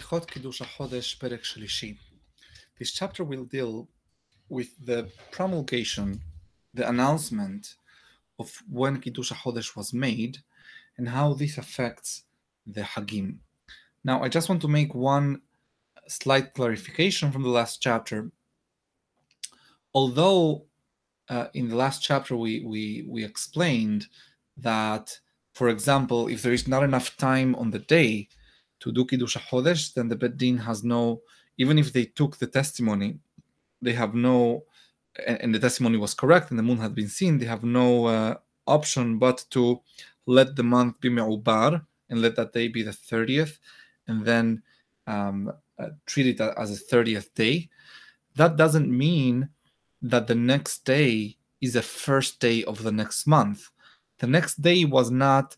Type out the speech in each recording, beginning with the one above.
Kiddush HaChodesh, Perek Shlishi. This chapter will deal with the promulgation, the announcement of when Kiddush HaChodesh was made, and how this affects the Hagim. Now, I just want to make one slight clarification from the last chapter. Although uh, in the last chapter we, we, we explained that, for example, if there is not enough time on the day, to do Kiddush HaChodesh, then the Bet Din has no, even if they took the testimony, they have no, and, and the testimony was correct and the moon had been seen, they have no uh, option but to let the month be Me'ubar and let that day be the 30th and then um, uh, treat it as a 30th day. That doesn't mean that the next day is the first day of the next month. The next day was not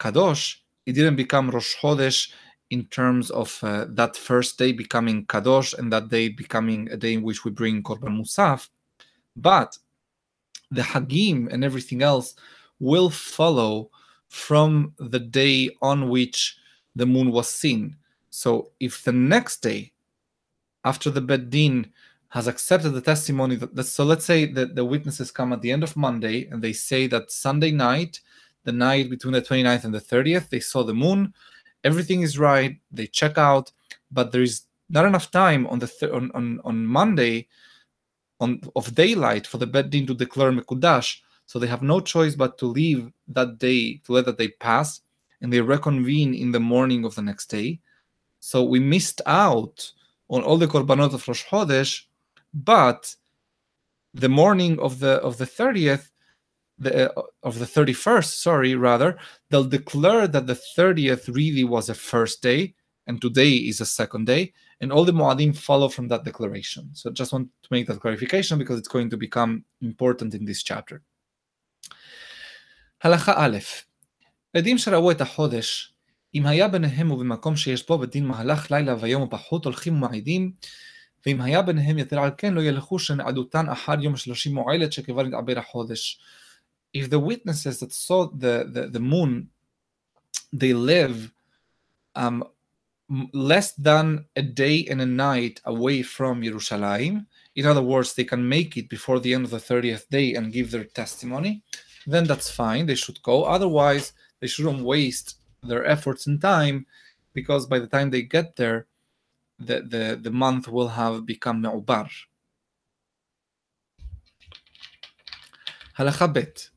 Kadosh, it didn't become Rosh Chodesh in terms of uh, that first day becoming kadosh and that day becoming a day in which we bring korban musaf, but the hagim and everything else will follow from the day on which the moon was seen. So if the next day, after the Bet Din has accepted the testimony that so let's say that the witnesses come at the end of Monday and they say that Sunday night, the night between the 29th and the 30th, they saw the moon everything is right they check out but there is not enough time on the th- on, on on monday on of daylight for the bet din to declare mekudash. So they have no choice but to leave that day to let that day pass and they reconvene in the morning of the next day. So we missed out on all the korbanot of rosh chodesh but the morning of the of the 30th the, uh, of the 31st, sorry, rather, they'll declare that the 30th really was a first day and today is a second day, and all the Muadim follow from that declaration. So just want to make that clarification because it's going to become important in this chapter. הלכה א', עדים שראו את החודש, אם היה ביניהם ובמקום שיש בו בדין מהלך לילה ויום ופחות הולכים ומעידים, ואם היה ביניהם יתר על כן לא ילכו שנעדותן אחר יום שלושים מועלת שכבר נתעבר החודש if the witnesses that saw the, the, the moon, they live um, less than a day and a night away from Jerusalem, in other words, they can make it before the end of the 30th day and give their testimony, then that's fine. They should go. Otherwise, they shouldn't waste their efforts and time because by the time they get there, the, the, the month will have become Me'ubar. Halakha.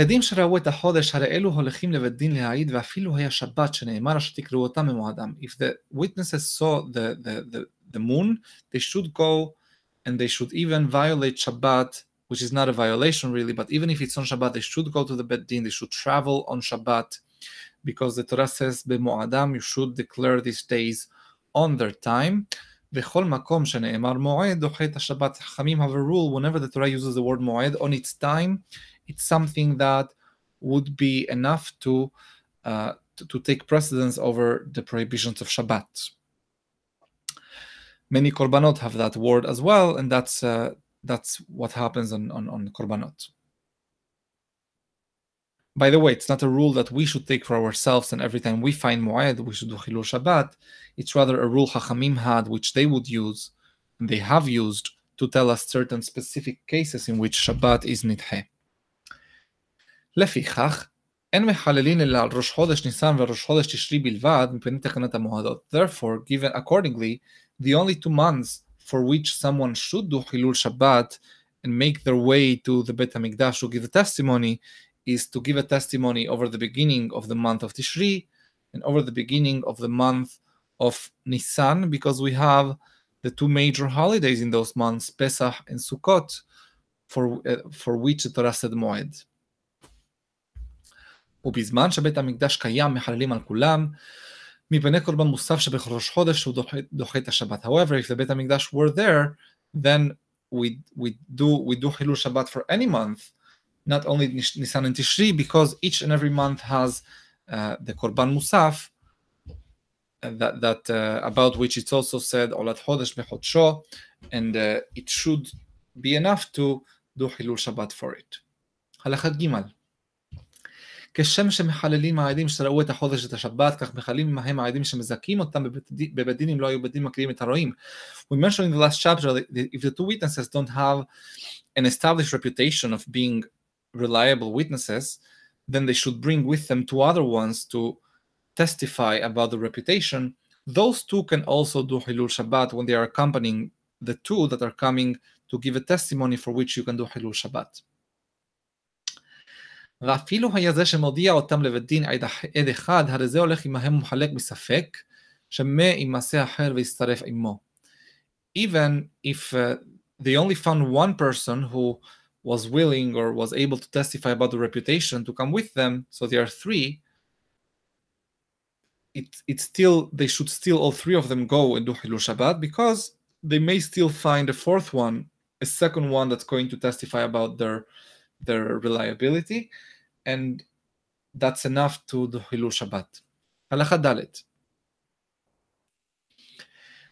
עדים שראו את החודש, הרי אלו הולכים לבית דין להעיד, ואפילו היה שבת שנאמר אשר תקראו אותם ממועדם. If the witnesses saw the, the, the, the moon, they should go and they should even violate Shabbat, which is not a violation really, but even if it's on Shabbat, they should go to the Bet Din, they should travel on Shabbat, because the Torah says, במועדם, you should declare these days on their time. בכל מקום שנאמר מועד, דוחה את השבת. חכמים have a rule, whenever the Torah uses the word מועד on its time, it's something that would be enough to, uh, to, to take precedence over the prohibitions of Shabbat. Many korbanot have that word as well, and that's uh, that's what happens on, on, on korbanot. By the way, it's not a rule that we should take for ourselves, and every time we find mu'ayed, we should do chilul Shabbat. It's rather a rule Chachamim had, which they would use, and they have used, to tell us certain specific cases in which Shabbat is nidhe. לפיכך, אין מחללין אלא על ראש חודש ניסן וראש חודש תשרי בלבד מפני תקנת המועדות. Therefore, given accordingly, the only two months for which someone should do חילול Shabbat and make their way to the Bet HaMikdash to give a testimony is to give a testimony over the beginning of the month of Tishri and over the beginning of the month of Nisan because we have the two major holidays in those months, Pesach and Sukkot, for, uh, for which the Torah said Moed. ובזמן שבית המקדש קיים מחללים על כולם, מפני קורבן מוסף שבראש חודש הוא דוחה, דוחה את השבת. However, if the בית המקדש were there, then we, we do we do חילול שבת for any month, not only Nisan and Tishri, because each and every month has uh, the korban musaf, that, that uh, about which it's also said olat chodesh bechodsho, and uh, it should be enough to do חילול שבת for it. הלכה ג' כשם שמחללים העדים שראו את החודש את השבת, כך מחללים עמהם העדים שמזכים אותם בבית דין אם לא היו בית דין מקריאים את הרועים. We mentioned in the last chapter that if the two witnesses don't have an established reputation of being reliable witnesses, then they should bring with them two other ones to testify about the reputation. Those two can also do Hilul Shabbat when they are accompanying the two that are coming to give a testimony for which you can do Hilul Shabbat. ואפילו היה זה שמודיע אותם לבית דין עד אחד, הרי זה הולך עמהם ומחלק בספק, שמה עם מעשה אחר ויצטרף עמו. Even if uh, they only found one person who was willing or was able to testify about the reputation to come with them, so there are three, it, it still, they should still, all three of them go and do Hilul Shabbat because they may still find a fourth one, a second one that's going to testify about their, their reliability. and that's enough to do חילול שבת. הלכה ד'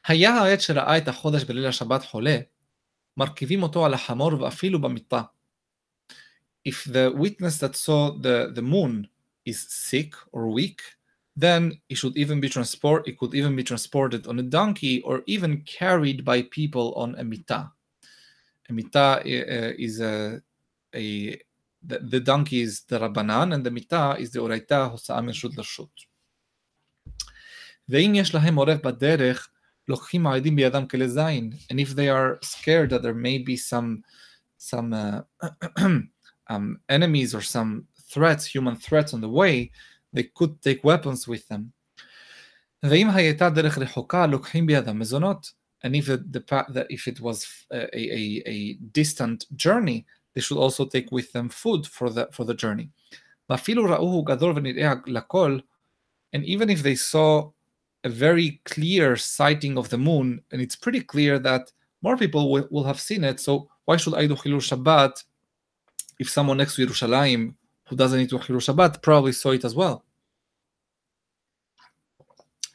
היה העד שראה את החודש בליל השבת חולה, מרכיבים אותו על החמור ואפילו במיטה. If the witness that saw the, the moon is sick or weak, then it should even be transport it could even be transported on a donkey or even carried by people on a mita. A mita uh, is a, a the, the donkey is the Rabbanan and the מיטה is the אורייתא הוצאה מרשות לרשות. ואם יש להם עורף בדרך, לוקחים העדים בידם כלי זין. And if they are scared that there may be some, some uh, um, enemies or some threats, human threats on the way, they could take weapons with them. ואם הייתה דרך רחוקה, לוקחים בידם מזונות. And if, the, the, if it was a, a, a distant journey, they should also take with them food for the, for the journey. and even if they saw a very clear sighting of the moon, and it's pretty clear that more people will, will have seen it, so why should I do Hilul Shabbat if someone next to Yerushalayim who doesn't need to Hilul Shabbat probably saw it as well?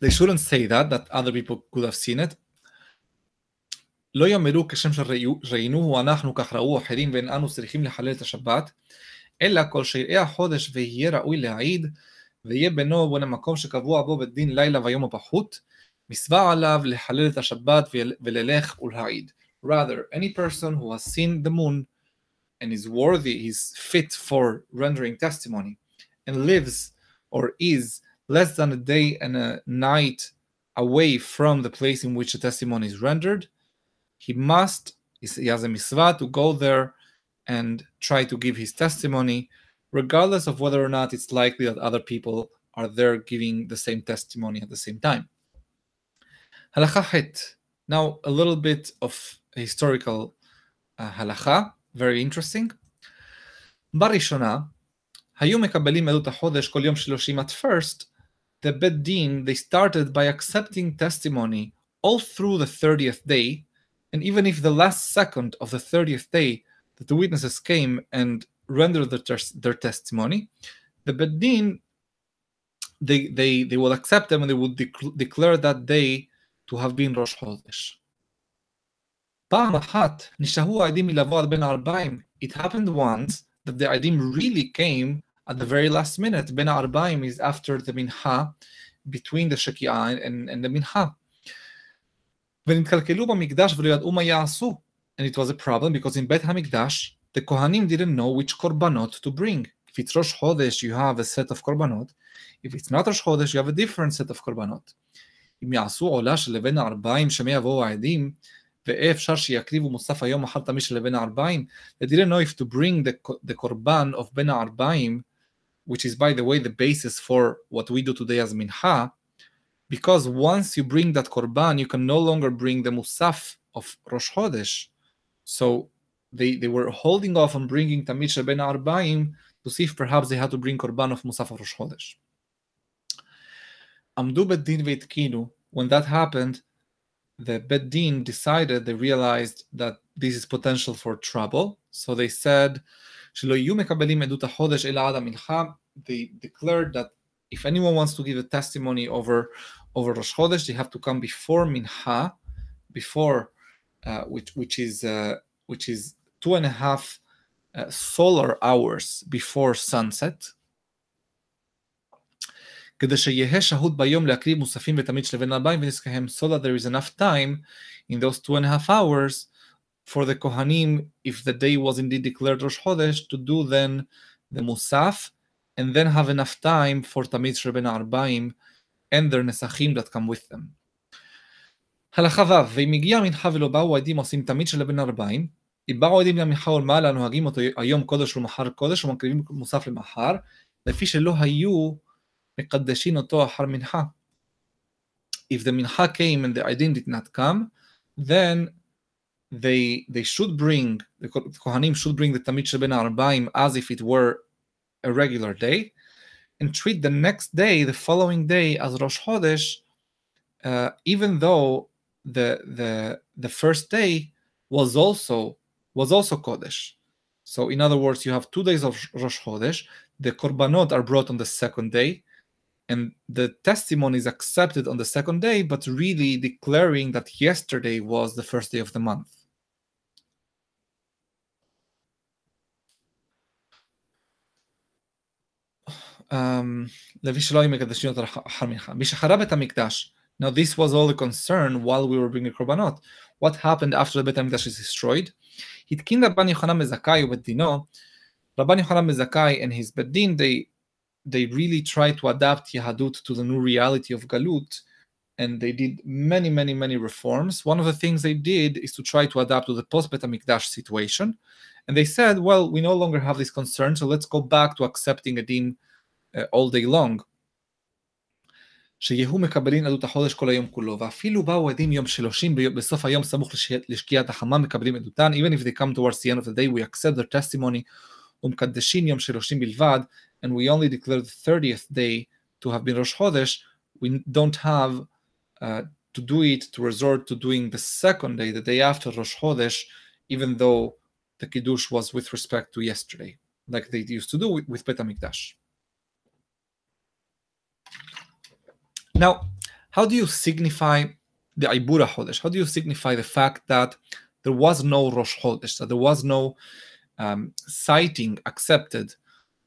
They shouldn't say that, that other people could have seen it, לא יאמרו כשם שראינוהו אנחנו כך ראו אחרים ואין אנו צריכים לחלל את השבת, אלא כל שיראה החודש ויהיה ראוי להעיד, ויהיה בינו ובין המקום שקבוע בו בדין לילה ויום הפחות, מסווה עליו לחלל את השבת וללך ולהעיד. Rather, any person who has seen the moon and is worthy, is fit for rendering testimony, and lives or is less than a day and a night away from the place in which the testimony is rendered, he must, he has a mitzvah to go there and try to give his testimony, regardless of whether or not it's likely that other people are there giving the same testimony at the same time. Halacha Now, a little bit of historical uh, halacha, very interesting. בראשונה, היו מקבלים עדות החודש כל יום שלושים at first, the בית דין, they started by accepting testimony all through the 30th day and even if the last second of the 30th day that the witnesses came and rendered their, their testimony, the Bedin, they, they, they will accept them and they will declare that day to have been Rosh Chodesh. It happened once that the Adim really came at the very last minute. Ben Arbaim is after the Minha, between the Shekiah and, and the Minha. ונתקלקלו במקדש ולא ידעו מה יעשו. And it was a problem because in בית המקדש, the כהנים didn't know which קורבנות to bring. If it's ראש חודש, you have a set of קורבנות. If it's not ראש חודש, you have a different set of קורבנות. אם יעשו עולה של לבן הארבעים שמא יבואו העדים, ואי אפשר שיקריבו מוסף היום אחר תמיד של לבן הארבעים, they didn't know if to bring the, the קורבן of בין הארבעים, which is by the way the basis for what we do today as מנחה, because once you bring that korban, you can no longer bring the musaf of Rosh Chodesh. So they, they were holding off on bringing Tamid ben Arbaim to see if perhaps they had to bring korban of musaf of Rosh Chodesh. Amdu Beddin veitkinu. When that happened, the Beddin decided, they realized that this is potential for trouble. So they said, they declared that if anyone wants to give a testimony over over Rosh Chodesh, they have to come before Minha, before uh, which which is uh, which is two and a half uh, solar hours before sunset. So that there is enough time in those two and a half hours for the Kohanim, if the day was indeed declared Rosh Chodesh, to do then the Musaf and then have enough time for Tamid Sheben Arbaim and their Nesachim that come with them. הלכה ו' ואם הגיע המנחה ולא באו העדים עושים תמיד של לבן ארבעים, אם באו העדים למנחה ולמעלה נוהגים אותו היום קודש ומחר קודש ומקריבים מוסף למחר, לפי שלא היו מקדשין אותו אחר מנחה. If the mincha came and the Aidim did not come, then they they should bring the Kohanim should bring the Tamid Sheben Arbaim as if it were a regular day, and treat the next day, the following day, as Rosh Chodesh, uh, even though the the the first day was also was also Kodesh. So in other words, you have two days of Rosh Chodesh. The korbanot are brought on the second day, and the testimony is accepted on the second day, but really declaring that yesterday was the first day of the month. Um, now, this was all the concern while we were bringing Korbanot. What happened after the Beit HaMikdash is destroyed? Rabban Yochanan Mezakai and his Beddin, they they really tried to adapt Yahadut to the new reality of Galut, and they did many, many, many reforms. One of the things they did is to try to adapt to the post Beit HaMikdash situation, and they said, well, we no longer have this concern, so let's go back to accepting a din all day long. שיהיו מקבלים עדות החודש כל היום כולו, ואפילו באו עדים יום שלושים בסוף היום סמוך לשקיעת החמה מקבלים עדותן, even if they come towards the end of the day we accept their testimony, ומקדשים יום שלושים בלבד, and we only declare the 30th day to have been Rosh Chodesh, we don't have uh, to do it, to resort to doing the second day, the day after Rosh Chodesh, even though the Kiddush was with respect to yesterday, like they used to do with, with Bet HaMikdash. Now, how do you signify the Ibura Chodesh? How do you signify the fact that there was no Rosh Chodesh, that there was no um, sighting accepted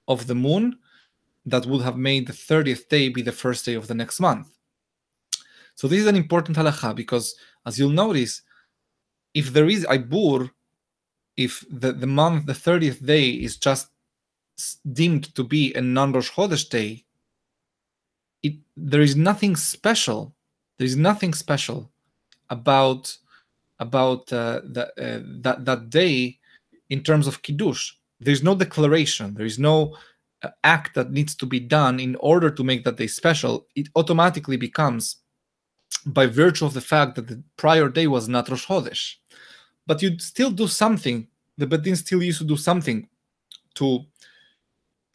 of the moon that would have made the 30th day be the first day of the next month? So this is an important halacha because, as you'll notice, if there is Ibur, if the, the month, the 30th day is just deemed to be a non-Rosh Chodesh day, it, there is nothing special. There is nothing special about about uh, uh, that that day in terms of kiddush. There is no declaration. There is no uh, act that needs to be done in order to make that day special. It automatically becomes by virtue of the fact that the prior day was not Rosh Chodesh. But you'd still do something. The Bedin still used to do something to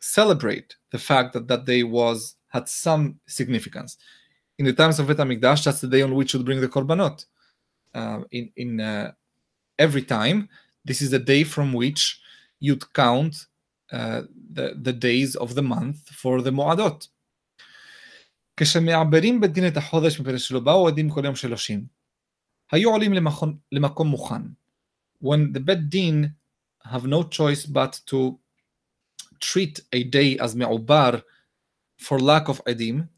celebrate the fact that that day was had some significance. In the times of Bet HaMikdash, that's the day on which you'd bring the korbanot. Uh, in in uh, every time, this is the day from which you'd count uh, the, the days of the month for the moadot. כשמעברים בדין את החודש מפני שלא באו עדים כל יום שלושים, היו עולים למכון, למקום מוכן. When the bed din have no choice but to treat a day as מעובר for lack of edim.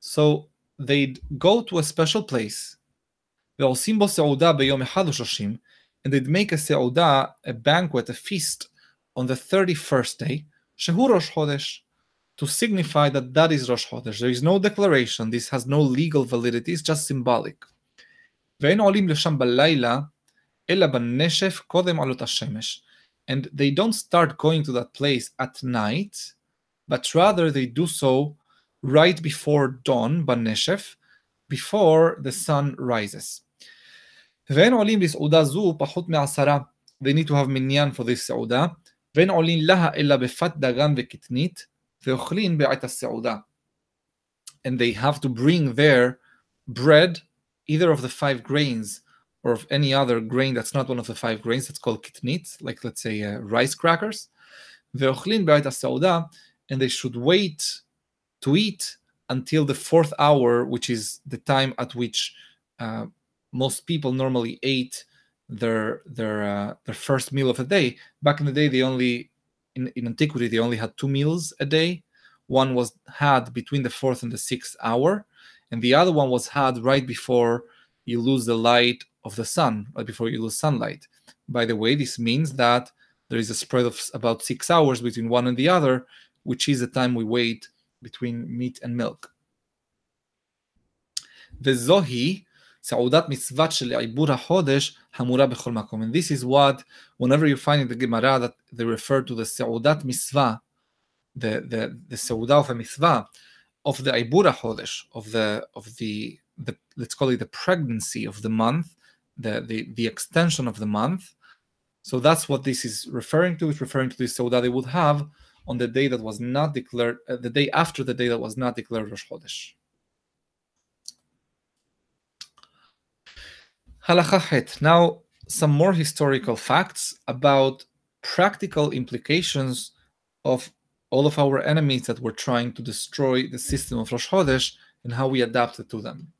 So they'd go to a special place. And they'd make a se'udah, a banquet, a feast on the 31st day, Rosh Chodesh, to signify that that is Rosh Chodesh. There is no declaration. This has no legal validity. It's just symbolic. And they don't start going to that place at night but rather they do so right before dawn, בנשף, before the sun rises. ואין עולים לסעודה זו פחות מעשרה. They need to have מניין for this סעודה. ואין עולים לה אלא בפת דגן וקטנית, ואוכלים בעת הסעודה. And they have to bring their bread, either of the five grains or of any other grain that's not one of the five grains, that's called kitnit, like let's say uh, rice crackers. ואוכלים בעת הסעודה, and they should wait to eat until the fourth hour, which is the time at which uh, most people normally ate their their uh, their first meal of the day. Back in the day, they only in, in antiquity they only had two meals a day, one was had between the fourth and the sixth hour, and the other one was had right before you lose the light of the sun, right before you lose sunlight. By the way, this means that there is a spread of about six hours between one and the other, which is the time we wait between meat and milk. וזוהי סעודת מצוות של עיבור החודש המורה בכל מקום. And this is what, whenever you find in the Gemara that they refer to the סעודת מצווה, the, the, the סעודה of a mitzvah, of the עיבור החודש, of the, of the, the, let's call it the pregnancy of the month, the, the, the extension of the month. So that's what this is referring to. It's referring to the Sauda they would have on the day that was not declared, uh, the day after the day that was not declared Rosh Chodesh. Now, some more historical facts about practical implications of all of our enemies that were trying to destroy the system of Rosh Chodesh and how we adapted to them.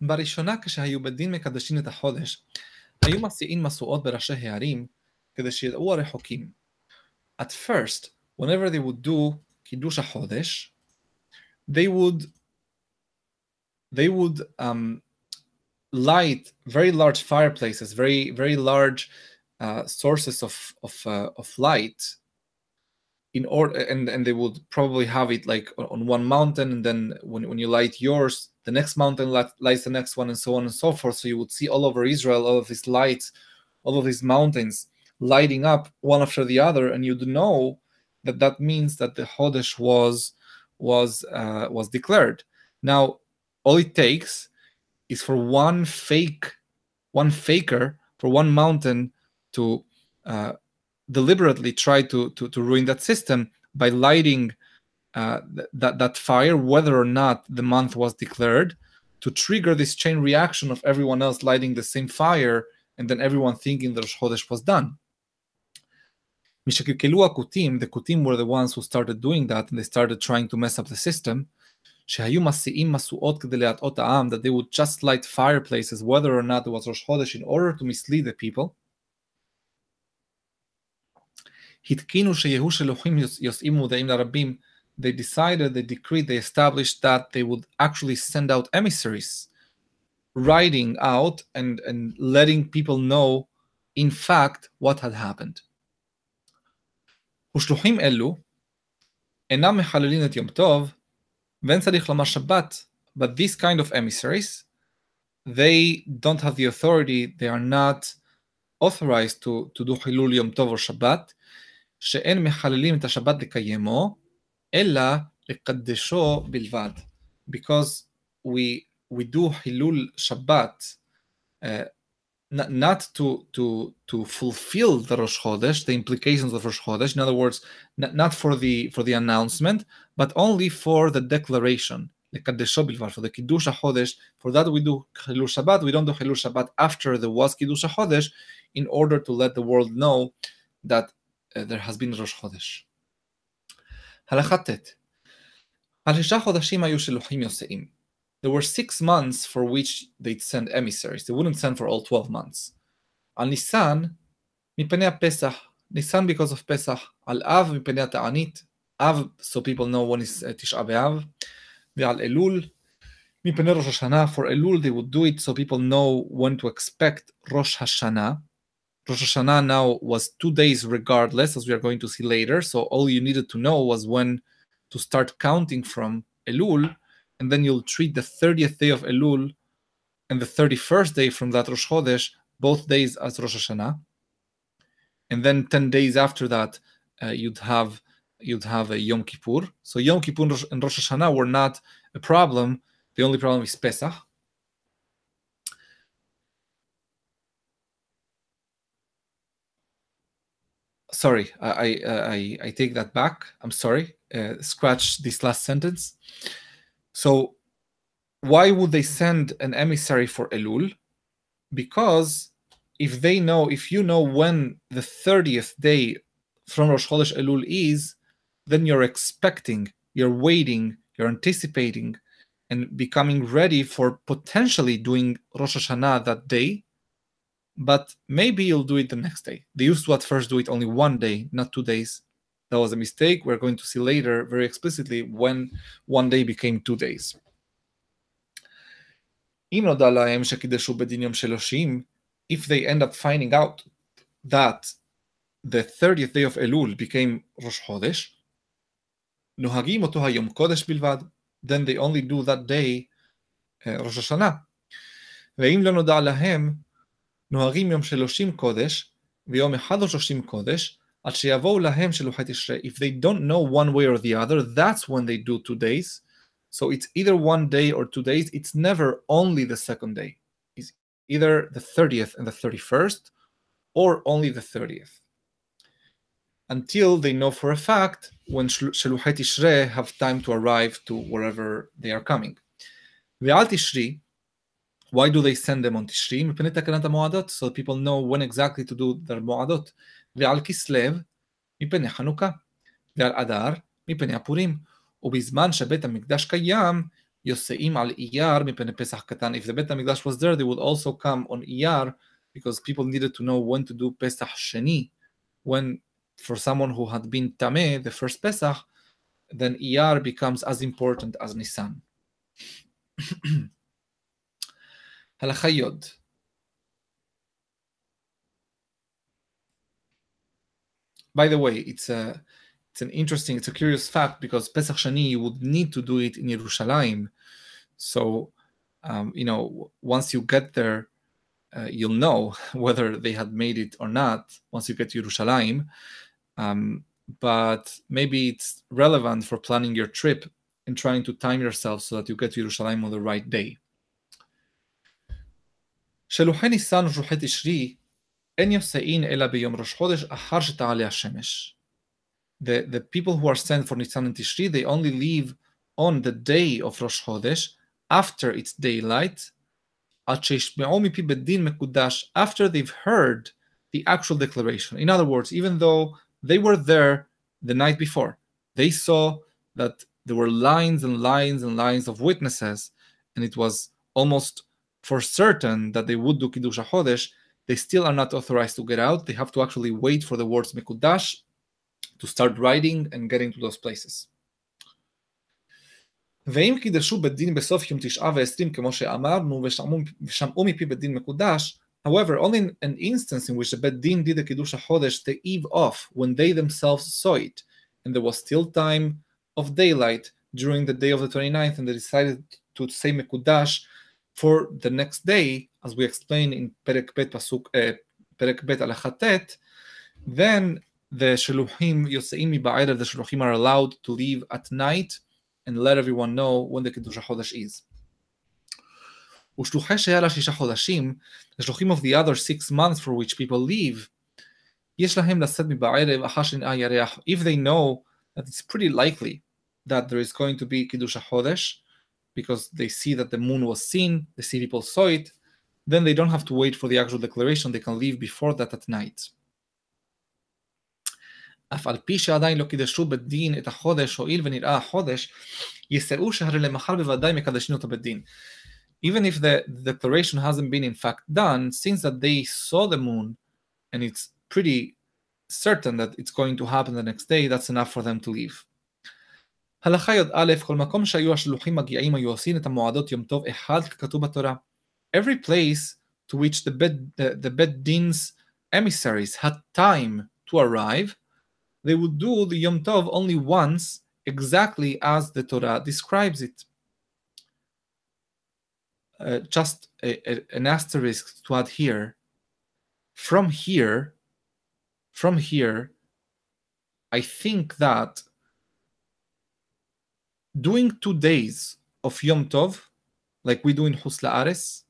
בראשונה כשהיו בדין מקדשים את החודש, היו מסיעים משואות בראשי הערים כדי שידעו הרחוקים. At first, whenever they would do קידוש החודש, they would they would um, light very large fireplaces, very very large uh, sources of of, uh, of light in order and and they would probably have it like on one mountain and then when, when you light yours the next mountain lights the next one and so on and so forth. So you would see all over israel all of these lights all of these mountains lighting up one after the other and you'd know that that means that the hodesh was was uh, was declared. Now all it takes is for one fake one faker for one mountain to uh, deliberately try to, to, to ruin that system by lighting uh, th- that, that fire, whether or not the month was declared, to trigger this chain reaction of everyone else lighting the same fire and then everyone thinking that Rosh Chodesh was done. משקלקלו הכותים, the Kutim were the ones who started doing that and they started trying to mess up the system. שהיו מסיעים משואות כדי להטעות העם, that they would just light fireplaces whether or not it was Rosh Chodesh in order to mislead the people. התקינו שיהיו שלוחים יוצאים מודעים לרבים, they decided, they decreed, they established that they would actually send out emissaries, writing out and, and letting people know, in fact, what had happened. ושלוחים אלו אינם מחללים את יום טוב, ואין צריך לומר שבת, but these kind of emissaries, they don't have the authority, they are not authorized to, to do חילול יום טוב or Shabbat, שאין מחללים את השבת לקיימו, Ella Bikadesho Bilvad. Because we we do Hilul Shabbat uh, not, to to to fulfill the Rosh Chodesh, the implications of Rosh Chodesh. In other words, not, not for the for the announcement, but only for the declaration. For the Kiddush Chodesh, for that we do Hilul Shabbat. We don't do Hilul Shabbat after the was Kiddush Chodesh, in order to let the world know that uh, there has been Rosh Chodesh. הלכה ט' על שישה חודשים היו שלוחים יוסעים. There were six months for which they'd send emissaries. They wouldn't send for all 12 months. על ניסן, מפני הפסח. ניסן because of פסח. על אב, מפני התענית. אב, so people know when is uh, תשעה באב. ועל אלול, מפני ראש השנה. For אלול they would do it so people know when to expect ראש השנה. Rosh Hashanah now was two days regardless, as we are going to see later. So all you needed to know was when to start counting from Elul, and then you'll treat the 30th day of Elul and the 31st day from that Rosh Chodesh, both days as Rosh Hashanah. And then 10 days after that, uh, you'd have you'd have a Yom Kippur. So Yom Kippur and Rosh Hashanah were not a problem. The only problem is Pesach. Sorry, I, I, I take that back. I'm sorry. Uh, scratch this last sentence. So, why would they send an emissary for Elul? Because if they know, if you know when the 30th day from Rosh Chodesh Elul is, then you're expecting, you're waiting, you're anticipating, and becoming ready for potentially doing Rosh Hashanah that day, but maybe you'll do it the next day. They used to at first do it only one day, not two days. That was a mistake. We're going to see later very explicitly when one day became two days. אם נודע להם שקידשו בדין יום שלושים, if they end up finding out that the 30th day of Elul became ראש חודש, נוהגים אותו היום קודש בלבד, then they only do that day uh, ראש השנה. ואם לא נודע להם, נוהגים יום שלושים קודש, ויום אחד שלושים קודש, עד שיבואו להם שלוחי תשרי. If they don't know one way or the other, that's when they do two days. So it's either one day or two days. It's never only the second day. It's either the 30th and the 31st, or only the 30th. Until they know for a fact when Sheluchai Tishrei have time to arrive to wherever they are coming. Ve'al Tishri, why do they send them on Tishri? מפני תקנת המועדות, so people know when exactly to do their מועדות. ועל כסלו, מפני חנוכה. ועל אדר, מפני הפורים. ובזמן שבית המקדש קיים, יוסעים על אייר מפני פסח קטן. If the בית המקדש was there, they would also come on אייר, because people needed to know when to do פסח שני. When, for someone who had been tameh, the first Pesach, then Iyar becomes as important as Nisan. by the way, it's a it's an interesting, it's a curious fact because Pesach Shani you would need to do it in Yerushalayim. So, um, you know, once you get there, uh, you'll know whether they had made it or not. Once you get to Yerushalayim, um, but maybe it's relevant for planning your trip and trying to time yourself so that you get to Yerushalayim on the right day. שלוחי ניסן ושלוחי תשרי אין יוסעין אלא ביום ראש חודש אחר שתעלה השמש. The, the people who are sent for Nisan and Tishri, they only leave on the day of Rosh Chodesh after it's daylight, עד שישמעו מפי בית דין מקודש, after they've heard the actual declaration. In other words, even though they were there the night before, they saw that there were lines and lines and lines of witnesses, and it was almost for certain that they would do Kiddush HaChodesh, they still are not authorized to get out. They have to actually wait for the words Mekudash to start writing and getting to those places. ואם קידשו בית דין בסוף יום תשעה ועשרים כמו שאמרנו ושמעו מפי בית דין מקודש, however, only in an instance in which the בית דין did the קידוש החודש the eve off, when they themselves saw it, and there was still time of daylight during the day of the 29th, and they decided to say מקודש for the next day, as we explained in Perek Bet Pasuk, uh, Perek Bet Alachatet, then the Sheluchim Yoseim Ba'erev, the Sheluchim are allowed to leave at night and let everyone know when the Kiddush HaChodesh is. ושלוחי שהיה לה שישה חודשים, השלוחים of the other six months for which people leave, יש להם לשאת מבערב אחר שנראה ירח. If they know that it's pretty likely that there is going to be Kiddush HaChodesh, because they see that the moon was seen, they see people saw it, then they don't have to wait for the actual declaration, they can leave before that at night. אף על פי שעדיין לא קידשו בדין את החודש, הואיל ונראה החודש, יסעו שהרי למחר בוודאי מקדשים אותו בדין. Even if the, the declaration hasn't been in fact done, since that they saw the moon, and it's pretty certain that it's going to happen the next day, that's enough for them to leave. הלכה י"א, כל מקום שהיו השלוחים מגיעים היו עושים את המועדות יום טוב אחד ככתוב בתורה. Every place to which the bed, the, the bed din's emissaries had time to arrive, they would do the Yom Tov only once, exactly as the Torah describes it. Uh, just a, a, an asterisk to add here. From here, from here, I think that doing two days of Yom Tov, like we do in Chutz La'aretz,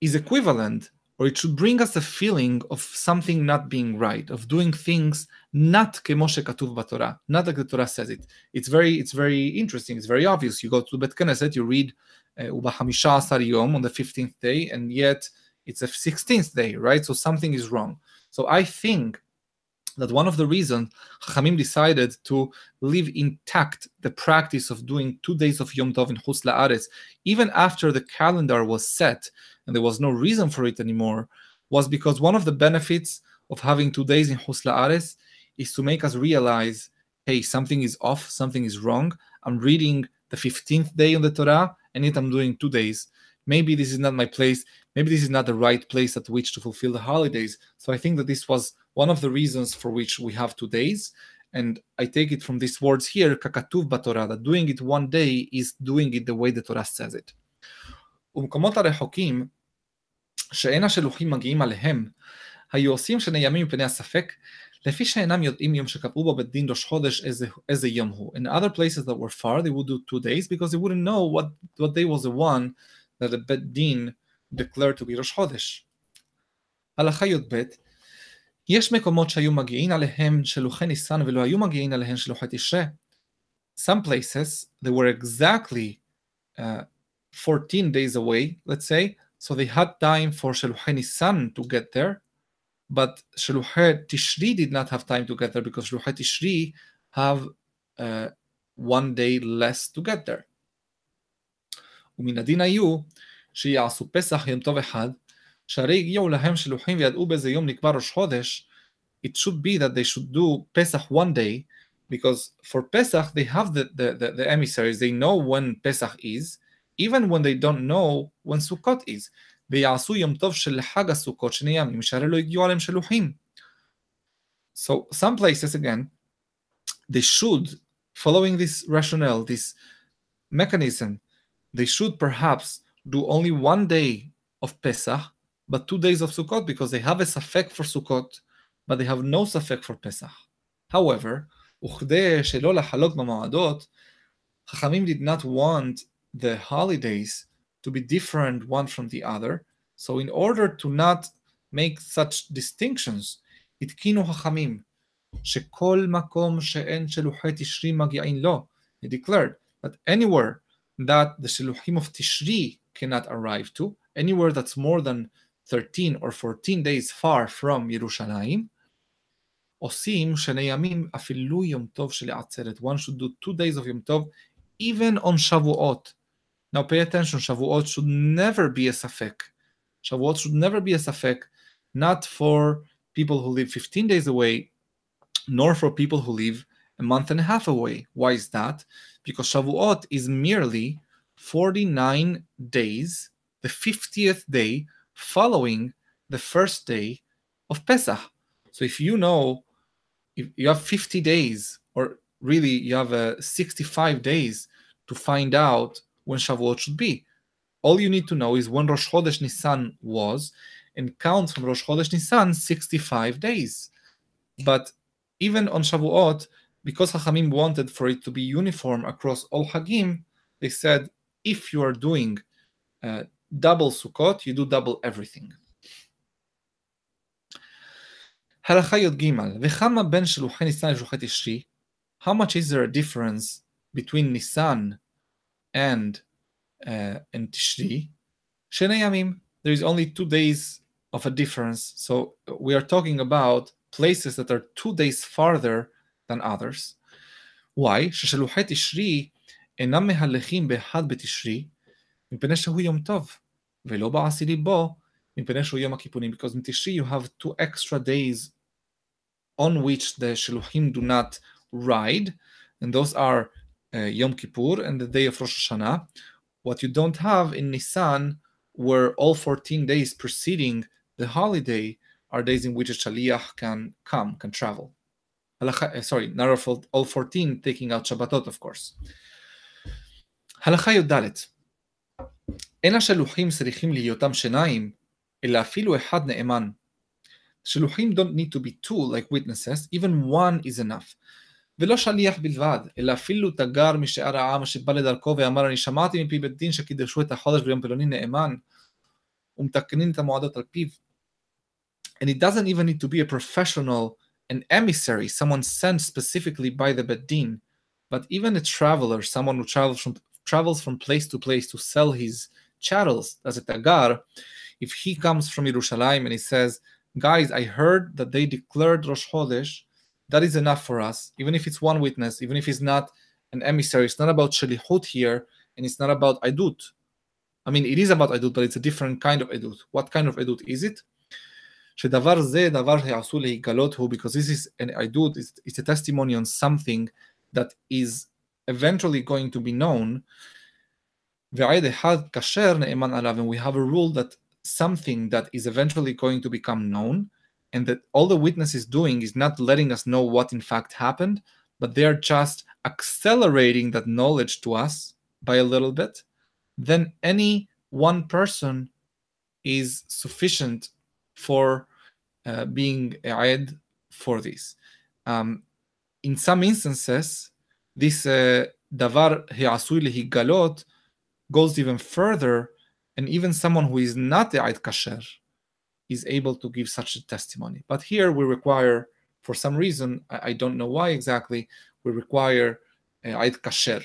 is equivalent, or it should bring us a feeling of something not being right, of doing things not kemoshe katuv b'Torah, not like the Torah says it. It's very, it's very interesting. It's very obvious. You go to Bet Knesset, you read uh, Uba Hamisha Yom on the 15th day, and yet it's a 16th day, right? So something is wrong. So I think that one of the reasons Chachamim decided to leave intact the practice of doing two days of Yom Tov in Chutz La'aretz, even after the calendar was set and there was no reason for it anymore, was because one of the benefits of having two days in Chutz La'aretz is to make us realize, hey, something is off, something is wrong. I'm reading the 15th day on the Torah, and yet I'm doing two days. Maybe this is not my place. Maybe this is not the right place at which to fulfill the holidays. So I think that this was one of the reasons for which we have two days. And I take it from these words here, kakatuv batorah, that doing it one day is doing it the way the Torah says it. ומקומות הרחוקים, שאין השלוחים מגיעים עליהם, היו עושים שני ימים מפני הספק, לפי שאינם יודעים יום שקבעו בו בית דין ראש חודש איזה, איזה יום הוא. In other places that were far, they would do two days because they wouldn't know what, what day was the one that the בית דין declared to be ראש חודש. הלכה י"ב יש מקומות שהיו מגיעים עליהם שלוחי ניסן ולא היו מגיעים עליהם שלוחי תשרה. Some places they were exactly uh, 14 days away, let's say, so they had time for שלוחי ניסן to get there, but שלוחי תשרי did not have time to get there because שלוחי תשרי have uh, one day less to get there. ומן הדין היו שיעשו פסח יום טוב אחד, שהרי הגיעו להם שלוחים וידעו באיזה יום נקבע ראש חודש, it should be that they should do Pesach one day, because for Pesach they have the, the, the, the emissaries, they know when Pesach is, even when they don't know when Sukkot is. ויעשו יום טוב של חג הסוכות שני ימים, שהרי לא הגיעו עליהם שלוחים. So some places again, they should, following this rationale, this mechanism, they should perhaps do only one day of Pesach, but two days of Sukkot because they have a safek for Sukkot, but they have no safek for Pesach. However, וכדי שלא לחלוק במועדות, חכמים did not want the holidays to be different one from the other. So in order to not make such distinctions, התקינו חכמים שכל מקום שאין שלוחי תשרי מגיעים לו. He declared that anywhere that the shluchim of Tishri cannot arrive to, anywhere that's more than 13 or 14 days far from Yerushalayim, Osim Sheneyamim Afilu Yom Tov Sheli'atzeret. One should do two days of Yom Tov, even on Shavuot. Now pay attention, Shavuot should never be a Safek. Shavuot should never be a Safek, not for people who live 15 days away, nor for people who live a month and a half away. Why is that? Because Shavuot is merely 49 days, the 50th day following the first day of Pesach. So if you know if you have 50 days, or really you have uh, 65 days to find out when Shavuot should be. All you need to know is when Rosh Chodesh Nisan was, and count from Rosh Chodesh Nisan 65 days. But even on Shavuot, because Hachamim wanted for it to be uniform across all Hagim, they said if you are doing uh, double Sukkot, you do double everything. הלכה י"ג, וכמה בין שלוחי ניסן לשלוחי תשרי? How much is there a difference between Nisan and, uh, and Tishri? שני ימים. There is only two days of a difference. So we are talking about places that are two days farther than others. Why? ששלוחי תשרי אינם מהלכים באחד בתשרי, מפני שהוא יום טוב, ולא בעשירי בו, מפני שהוא יום הכיפורים. Because in Tishri you have two extra days on which the Sheluchim do not ride, and those are uh, Yom Kippur and the day of Rosh Hashanah. What you don't have in Nisan, where all 14 days preceding the holiday are days in which a Shaliach can come, can travel. Uh, sorry, not all 14, taking out Shabbatot, of course. הלכה י"ד אין השלוחים צריכים להיותם שניים, אלא אפילו אחד נאמן. שלוחים don't need to be two like witnesses, even one is enough. ולא שליח בלבד, אלא אפילו תגר משאר העם שבא לדרכו ואמר אני שמעתי מפי בית דין שקידשו את החודש ביום פלוני נאמן ומתקנין את המועדות על פיו. And it doesn't even need to be a professional, an emissary, someone sent specifically by the Bedin, but even a traveler, someone who travels from travels from place to place to sell his chattels as a tagar, if he comes from Yerushalayim and he says, guys, I heard that they declared Rosh Chodesh that is enough for us, even if it's one witness, even if it's not an emissary. It's not about shalihut here, and it's not about idut. I mean, it is about idut, but it's a different kind of idut. What kind of idut is it? שדבר זה דבר שיעשו להיגלות הוא, because this is an idut, it's, it's a testimony on something that is eventually going to be known, we have a rule that something that is eventually going to become known and that all the witness is doing is not letting us know what in fact happened, but they are just accelerating that knowledge to us by a little bit, then any one person is sufficient for uh, being ayed for this. Um, in some instances, this uh, davar he'asui lehigalot goes even further, and even someone who is not the Ait Kasher is able to give such a testimony. But here we require, for some reason, I, I don't know why exactly, we require uh, Ait Kasher.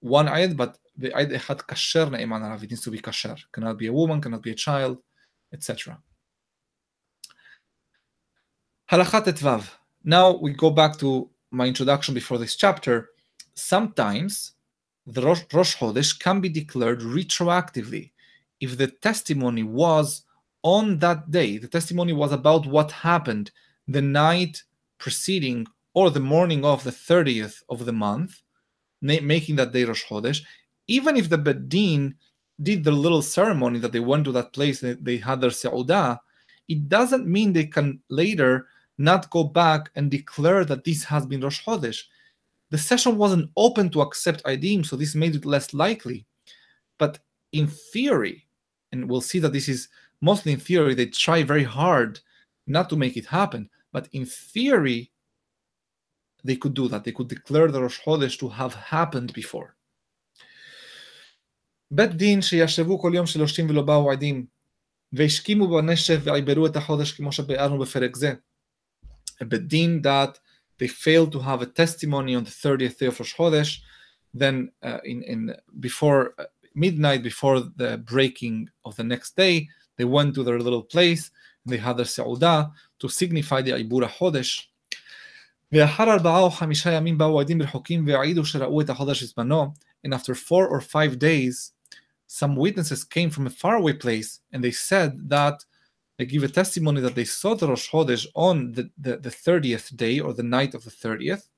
One Ait, but the Ait Echad Kasher Na'iman Arav, it needs to be Kasher. Cannot be a woman, cannot be a child, etc. Halachat Etvav. Now we go back to my introduction before this chapter. Sometimes the Rosh, Rosh Chodesh can be declared retroactively if the testimony was on that day. The testimony was about what happened the night preceding or the morning of the 30th of the month, making that day Rosh Chodesh. Even if the Bedin did the little ceremony that they went to that place, they had their Seudah, it doesn't mean they can later not go back and declare that this has been Rosh Chodesh. The session wasn't open to accept Eidim, so this made it less likely. But in theory, and we'll see that this is mostly in theory, they try very hard not to make it happen. But in theory, they could do that. They could declare the Rosh Chodesh to have happened before. בית דין שישבו כל יום שלושים ולא באו עדים והשכימו בנשף ועיברו את החודש כמו שביארנו בפרק זה a bedin that they failed to have a testimony on the 30th day of Rosh Chodesh, then uh, in, in before uh, midnight, before the breaking of the next day, they went to their little place and they had their seudah to signify the Ibura Chodesh. And after four or five days, some witnesses came from a faraway place and they said that they give a testimony that they saw the Rosh Chodesh on the, the, the 30th day or the night of the 30th.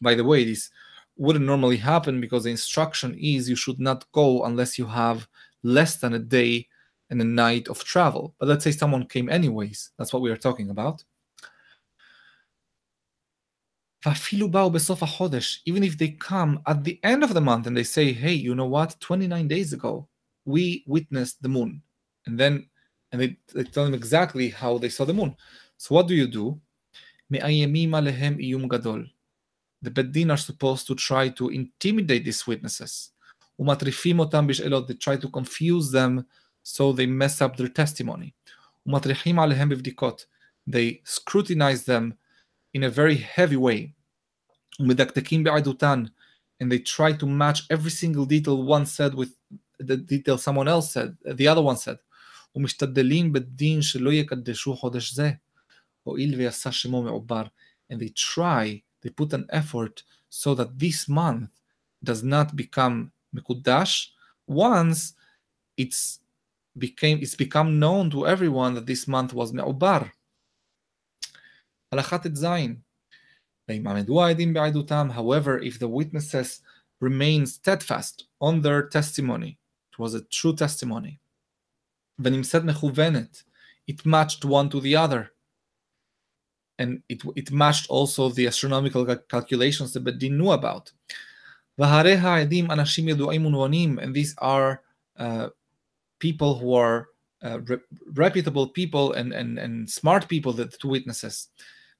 By the way, this wouldn't normally happen because the instruction is you should not go unless you have less than a day and a night of travel. But let's say someone came anyways. That's what we are talking about. even if they come at the end of the month and they say, hey, you know what, 29 days ago, we witnessed the moon. And then and they, they tell them exactly how they saw the moon. So what do you do? The Bedin are supposed to try to intimidate these witnesses. They try to confuse them so they mess up their testimony. They scrutinize them in a very heavy way. And they try to match every single detail one said with the detail someone else said, the other one said. ומשתדלים בדין שלא יקדשו חודש זה, הואיל ויעשה שמו מעובר. And they try, they put an effort so that this month does not become מקודש once it's became it's become known to everyone that this month was מעובר. הלכה ט"ז ואם עמדו העדים בעדותם, however, if the witnesses remain steadfast on their testimony, it was a true testimony, ונמצאת מכוונת. It matched one to the other. And it, it matched also the astronomical calculations that Bedin knew about. והרי העדים אנשים ידועים ונבונים, and these are uh, people who are uh, re reputable people and, and, and smart people, the two witnesses.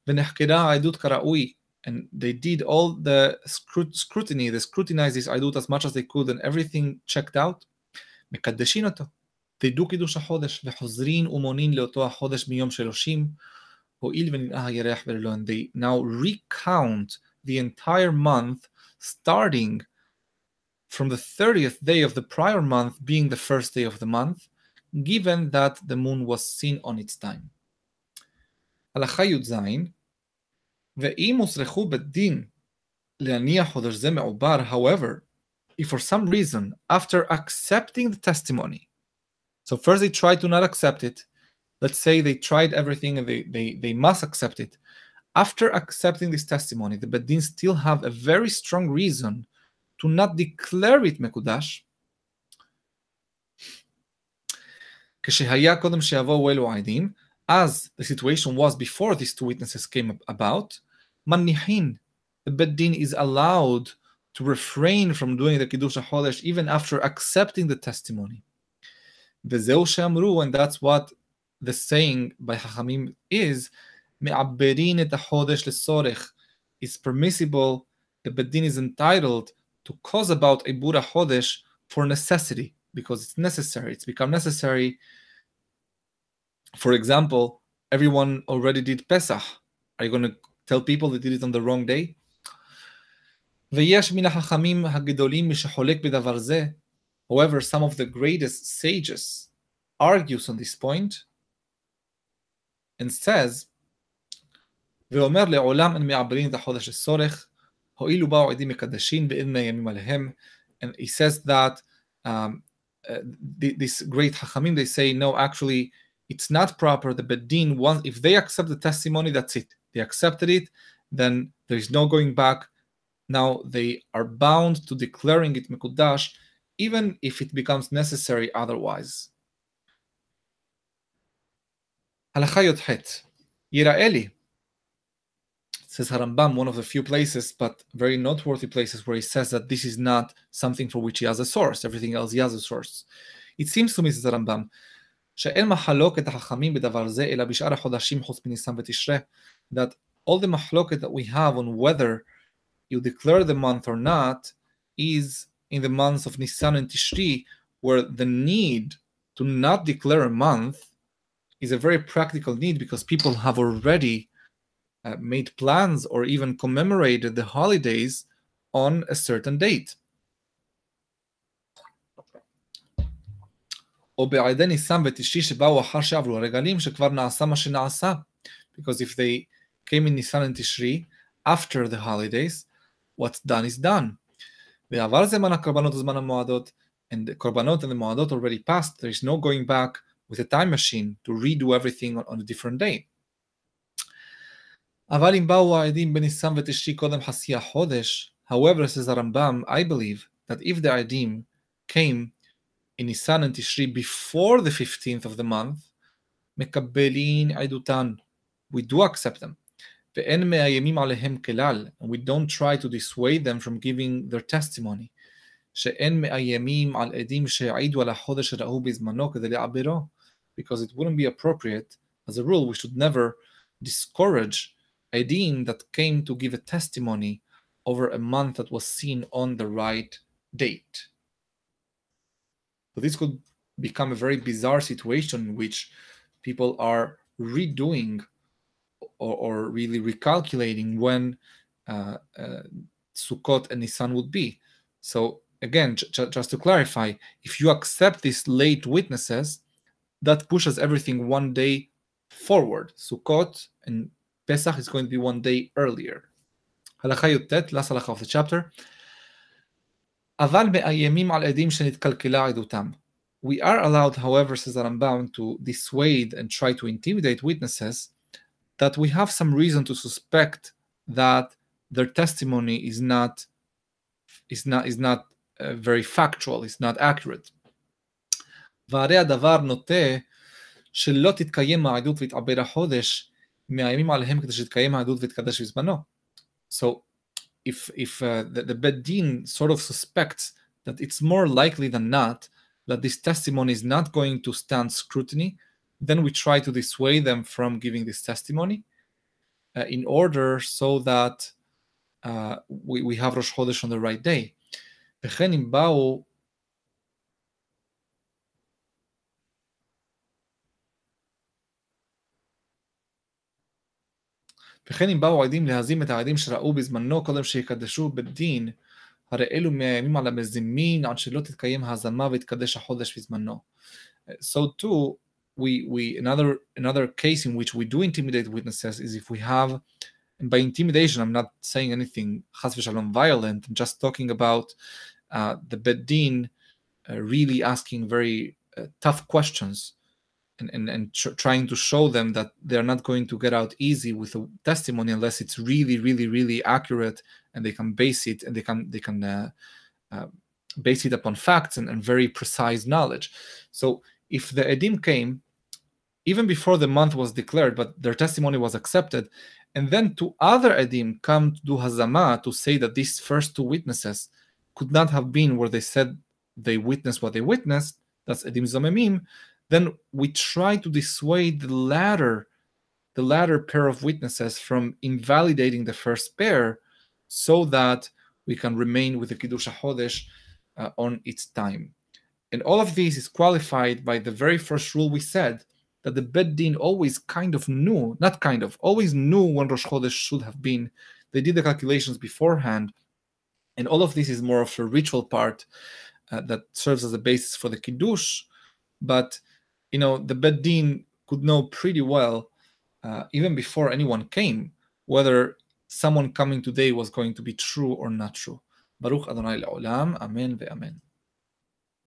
ונחקרה העדות כראוי, and they did all the scrutiny, they scrutinized this עדות as much as they could, and everything checked out. מקדשין אותו. תדעו קידוש החודש, וחוזרין ומונין לאותו החודש מיום שלושים, הואיל וננאה הירח וללא and they now recount the entire month starting from the 30th day of the prior month being the first day of the month, given that the moon was seen on its time. הלכה י"ז ואם הוסרחו בדין להניח חודש זה מעובר, however, if for some reason, after accepting the testimony, so first they tried to not accept it, let's say they tried everything and they, they, they must accept it. After accepting this testimony, the Bedin still have a very strong reason to not declare it Mekudash. כשהיה קודם שיבואו אלו העדים, as the situation was before these two witnesses came about, מניחין, the Bedin is allowed to refrain from doing the Kiddush HaChodesh even after accepting the testimony. וזהו שאמרו, and that's what the saying by Chachamim is, מעברין את החודש לצורך. It's permissible, the Bedin is entitled to cause about Ibura Chodesh for necessity, because it's necessary. It's become necessary. For example, everyone already did Pesach. Are you going to tell people they did it on the wrong day? ויש מן החכמים הגדולים שחולק בדבר זה. However, some of the greatest sages argues on this point and says, ואומר לעולם אין מעברים את החודש לצורך, הואילו באו עדים מקדשים ואין ימים עליהם. And he says that um, uh, this great Hachamim, they say, no, actually, it's not proper. The Bedin, once, if they accept the testimony, that's it. They accepted it, then there's no going back. Now they are bound to declaring it Mekudash, even if it becomes necessary otherwise. הלכה י"ח יראה לי says Harambam, one of the few places, but very noteworthy places where he says that this is not something for which he has a source, everything else he has a source. It seems to me, says Harambam, שאין מחלוקת החכמים בדבר זה, אלא בשאר החודשים חוץ מניסן ותשרה, that all the מחלוקת that we have on whether you declare the month or not is in the months of Nisan and Tishri, where the need to not declare a month is a very practical need because people have already uh, made plans or even commemorated the holidays on a certain date. Because if they came in Nisan and Tishri after the holidays, what's done is done. The Avar Zeman HaKorbanot Zeman HaMoadot, and the Korbanot and the Moadot already passed. There is no going back with a time machine to redo everything on, on a different day. However, says Rambam, I believe that if the Idim came in Nisan and Tishri before the 15th of the month, Mekabelin we do accept them ואין מאיימים עליהם כלל, and we don't try to dissuade them from giving their testimony. שאין מאיימים על עדים שהעידו על החודש שראו בזמנו כדי לעברו, because it wouldn't be appropriate, as a rule, we should never discourage עדים that came to give a testimony over a month that was seen on the right date. So this could become a very bizarre situation in which people are redoing or, or really recalculating when uh, uh, Sukkot and Nisan would be. So again, j- just to clarify, if you accept these late witnesses, that pushes everything one day forward. Sukkot and Pesach is going to be one day earlier. הלכה י"ט, last הלכה of the chapter. אבל מאיימים על עדים שנתקלקלה עדותם. We are allowed, however, says Rambam, to dissuade and try to intimidate witnesses that we have some reason to suspect that their testimony is not is not is not uh, very factual, is not accurate. והרי הדבר נוטה שלא תתקיים העדות ויתעבר החודש מאיימים עליהם כדי שתתקיים העדות ויתקדש בזמנו. So if if uh, the, the Bed Din sort of suspects that it's more likely than not that this testimony is not going to stand scrutiny, then we try to dissuade them from giving this testimony uh, in order so that uh, we, we have Rosh Chodesh on the right day. וכן אם באו וכן אם באו עדים להזים את העדים שראו בזמנו קודם שיקדשו בדין, הרי אלו מאיימים על המזימין עד שלא תתקיים ההזמה ויתקדש החודש בזמנו. So too, we, we another another case in which we do intimidate witnesses is if we have And by intimidation, I'm not saying anything chas v'shalom violent. I'm just talking about uh, the Beddin uh, really asking very uh, tough questions and, and, and tr- trying to show them that they're not going to get out easy with a testimony unless it's really, really, really accurate and they can base it and they can they can uh, uh, base it upon facts and, and very precise knowledge. So if the edim came even before the month was declared, but their testimony was accepted, and then two other edim come to do hazama to say that these first two witnesses could not have been where they said they witnessed what they witnessed. That's edim zomemim then we try to dissuade the latter the latter pair of witnesses from invalidating the first pair so that we can remain with the Kiddush HaChodesh uh, on its time. And all of this is qualified by the very first rule we said that the Bed Din always kind of knew, not kind of, always knew when Rosh Chodesh should have been. They did the calculations beforehand. And all of this is more of a ritual part uh, that serves as a basis for the Kiddush. But you know, the Beddin could know pretty well, uh, even before anyone came, whether someone coming today was going to be true or not true. Baruch Adonai Le'olam, Amen ve'amen.